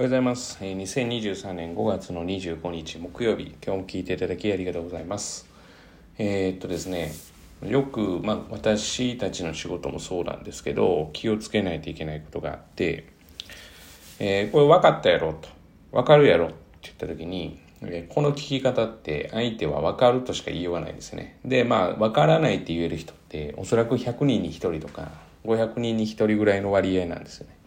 おはようございます。え2023年5月の25日木曜日、今日も聞いていただきありがとうございます。えーっとですね、よく、まあ、私たちの仕事もそうなんですけど、気をつけないといけないことがあって、えーこれ分かったやろと、分かるやろって言った時に、えこの聞き方って相手は分かるとしか言いようがないですね。で、まあ、分からないって言える人って、おそらく100人に1人とか、500人に1人ぐらいの割合なんですよね。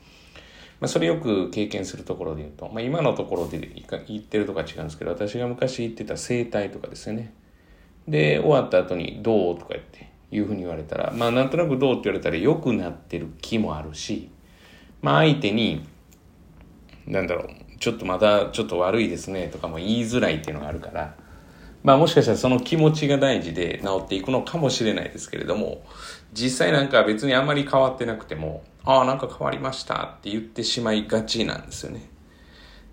まあ、それよく経験するところで言うと、まあ、今のところで言ってるとか違うんですけど私が昔言ってた生態とかですよねで終わった後に「どう?」とか言っていうふうに言われたらまあなんとなく「どう?」って言われたら良くなってる気もあるしまあ相手になんだろうちょっとまたちょっと悪いですねとかも言いづらいっていうのがあるからまあもしかしたらその気持ちが大事で治っていくのかもしれないですけれども実際なんか別にあんまり変わってなくてもああなんか変わりましたって言ってしまいがちなんですよね。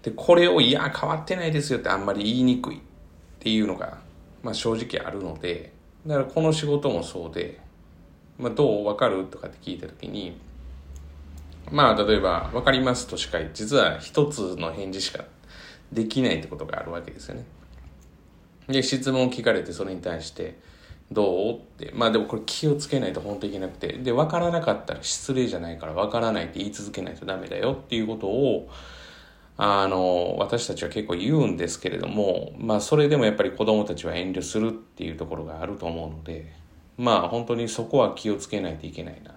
でこれをいや変わってないですよってあんまり言いにくいっていうのが、まあ、正直あるのでだからこの仕事もそうで、まあ、どう分かるとかって聞いた時にまあ例えば「分かります」としか実は一つの返事しかできないってことがあるわけですよね。で質問を聞かれてそれに対して「どう?」って。まあでもこれ気をつけないと本当いけなくて。で分からなかったら失礼じゃないから分からないって言い続けないとダメだよっていうことをあの私たちは結構言うんですけれどもまあそれでもやっぱり子供たちは遠慮するっていうところがあると思うのでまあ本当にそこは気をつけないといけないな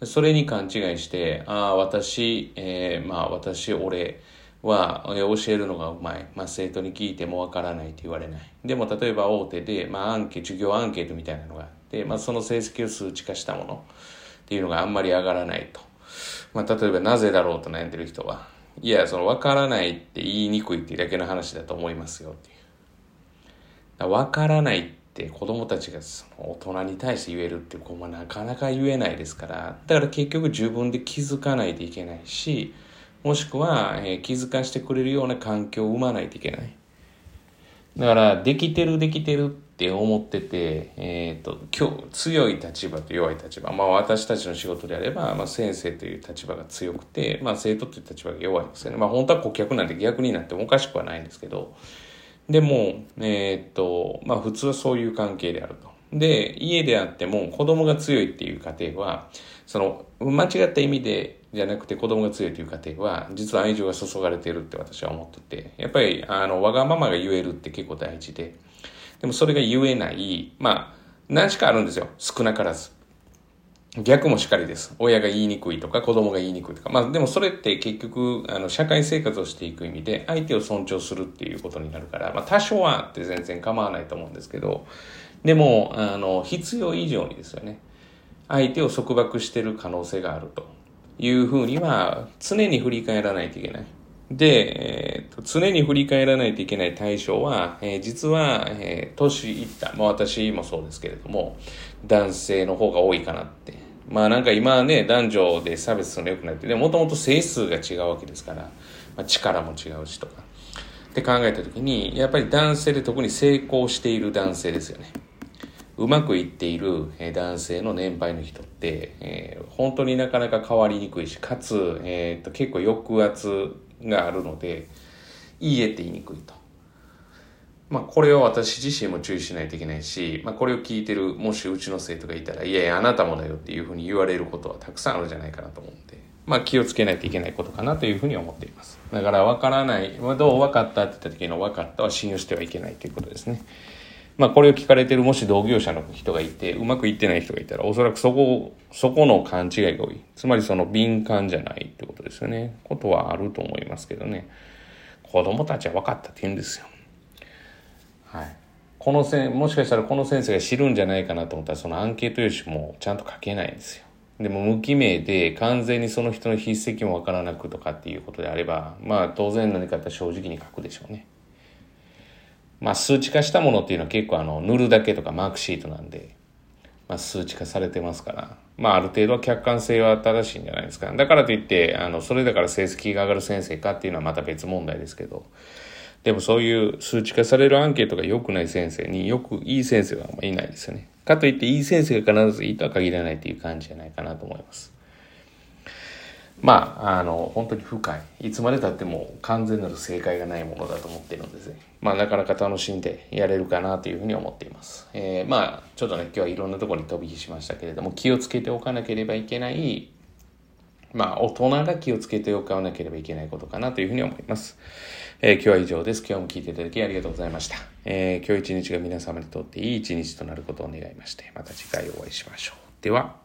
と。それに勘違いしてああ私、えー、まあ私俺は教えるのがうまい、まあ、生徒に聞いてもわからないと言われない。でも例えば大手で、まあ、アンケ授業アンケートみたいなのがあって、まあ、その成績を数値化したものっていうのがあんまり上がらないと、まあ、例えばなぜだろうと悩んでる人はいやそのわからないって言いにくいっていうだけの話だと思いますよっていう。わからないって子供たちがその大人に対して言えるっていう子もなかなか言えないですから。だから結局自分で気づかないといけないしもしくは、えー、気づかしてくれるような環境を生まないといけない。だから、できてるできてるって思ってて、えっ、ー、と、今日、強い立場と弱い立場。まあ私たちの仕事であれば、まあ先生という立場が強くて、まあ生徒という立場が弱いんですよね。まあ本当は顧客なんて逆になってもおかしくはないんですけど、でも、えっ、ー、と、まあ普通はそういう関係であると。で、家であっても子供が強いっていう家庭は、その、間違った意味で、じゃなくて子供が強いという家庭は実は愛情が注がれているって私は思っててやっぱりあのわがままが言えるって結構大事ででもそれが言えないまあ何しかあるんですよ。少なからず。逆もしかりです。親が言いにくいとか子供が言いにくいとか。まあでもそれって結局あの社会生活をしていく意味で相手を尊重するっていうことになるから、まあ、多少はって全然構わないと思うんですけどでもあの必要以上にですよね。相手を束縛してる可能性があるというふうには常に振り返らないといけない。で、えーと、常に振り返らないといけない対象は、えー、実は、えー、年いった、まあ私もそうですけれども、男性の方が多いかなって。まあなんか今はね、男女で差別するの良くなって、でもともと性数が違うわけですから、まあ、力も違うしとか。って考えたときに、やっぱり男性で特に成功している男性ですよね。うまくいっている男性の年配の人って、えー、本当になかなか変わりにくいし、かつ、えーと、結構抑圧があるので、いいえって言いにくいと。まあ、これを私自身も注意しないといけないし、まあ、これを聞いてる、もしうちの生徒がいたら、いやいや、あなたもだよっていうふうに言われることはたくさんあるんじゃないかなと思うんで、まあ、気をつけないといけないことかなというふうに思っています。だから、わからない、どう分かったって言った時の分かったは信用してはいけないということですね。まあこれを聞かれてるもし同業者の人がいて、うまくいってない人がいたら、おそらくそこ、そこの勘違いが多い。つまりその敏感じゃないってことですよね。ことはあると思いますけどね。子供たちは分かったって言うんですよ。はい。このせん、もしかしたらこの先生が知るんじゃないかなと思ったら、そのアンケート用紙もちゃんと書けないんですよ。でも無記名で完全にその人の筆跡も分からなくとかっていうことであれば、まあ当然何かって正直に書くでしょうね。まあ、数値化したものっていうのは結構あの塗るだけとかマークシートなんで、まあ、数値化されてますから、まあ、ある程度は客観性は正しいんじゃないですか。だからといって、あの、それだから成績が上がる先生かっていうのはまた別問題ですけど、でもそういう数値化されるアンケートが良くない先生によくいい先生はいないですよね。かといっていい先生が必ずいいとは限らないっていう感じじゃないかなと思います。まあ、あの、本当に深い。いつまでたっても完全なる正解がないものだと思っているのですね。まあ、なかなか楽しんでやれるかなというふうに思っています。えー、まあ、ちょっとね、今日はいろんなところに飛び火しましたけれども、気をつけておかなければいけない、まあ、大人が気をつけておかなければいけないことかなというふうに思います。えー、今日は以上です。今日も聞いていただきありがとうございました。えー、今日一日が皆様にとっていい一日となることを願いまして、また次回お会いしましょう。では、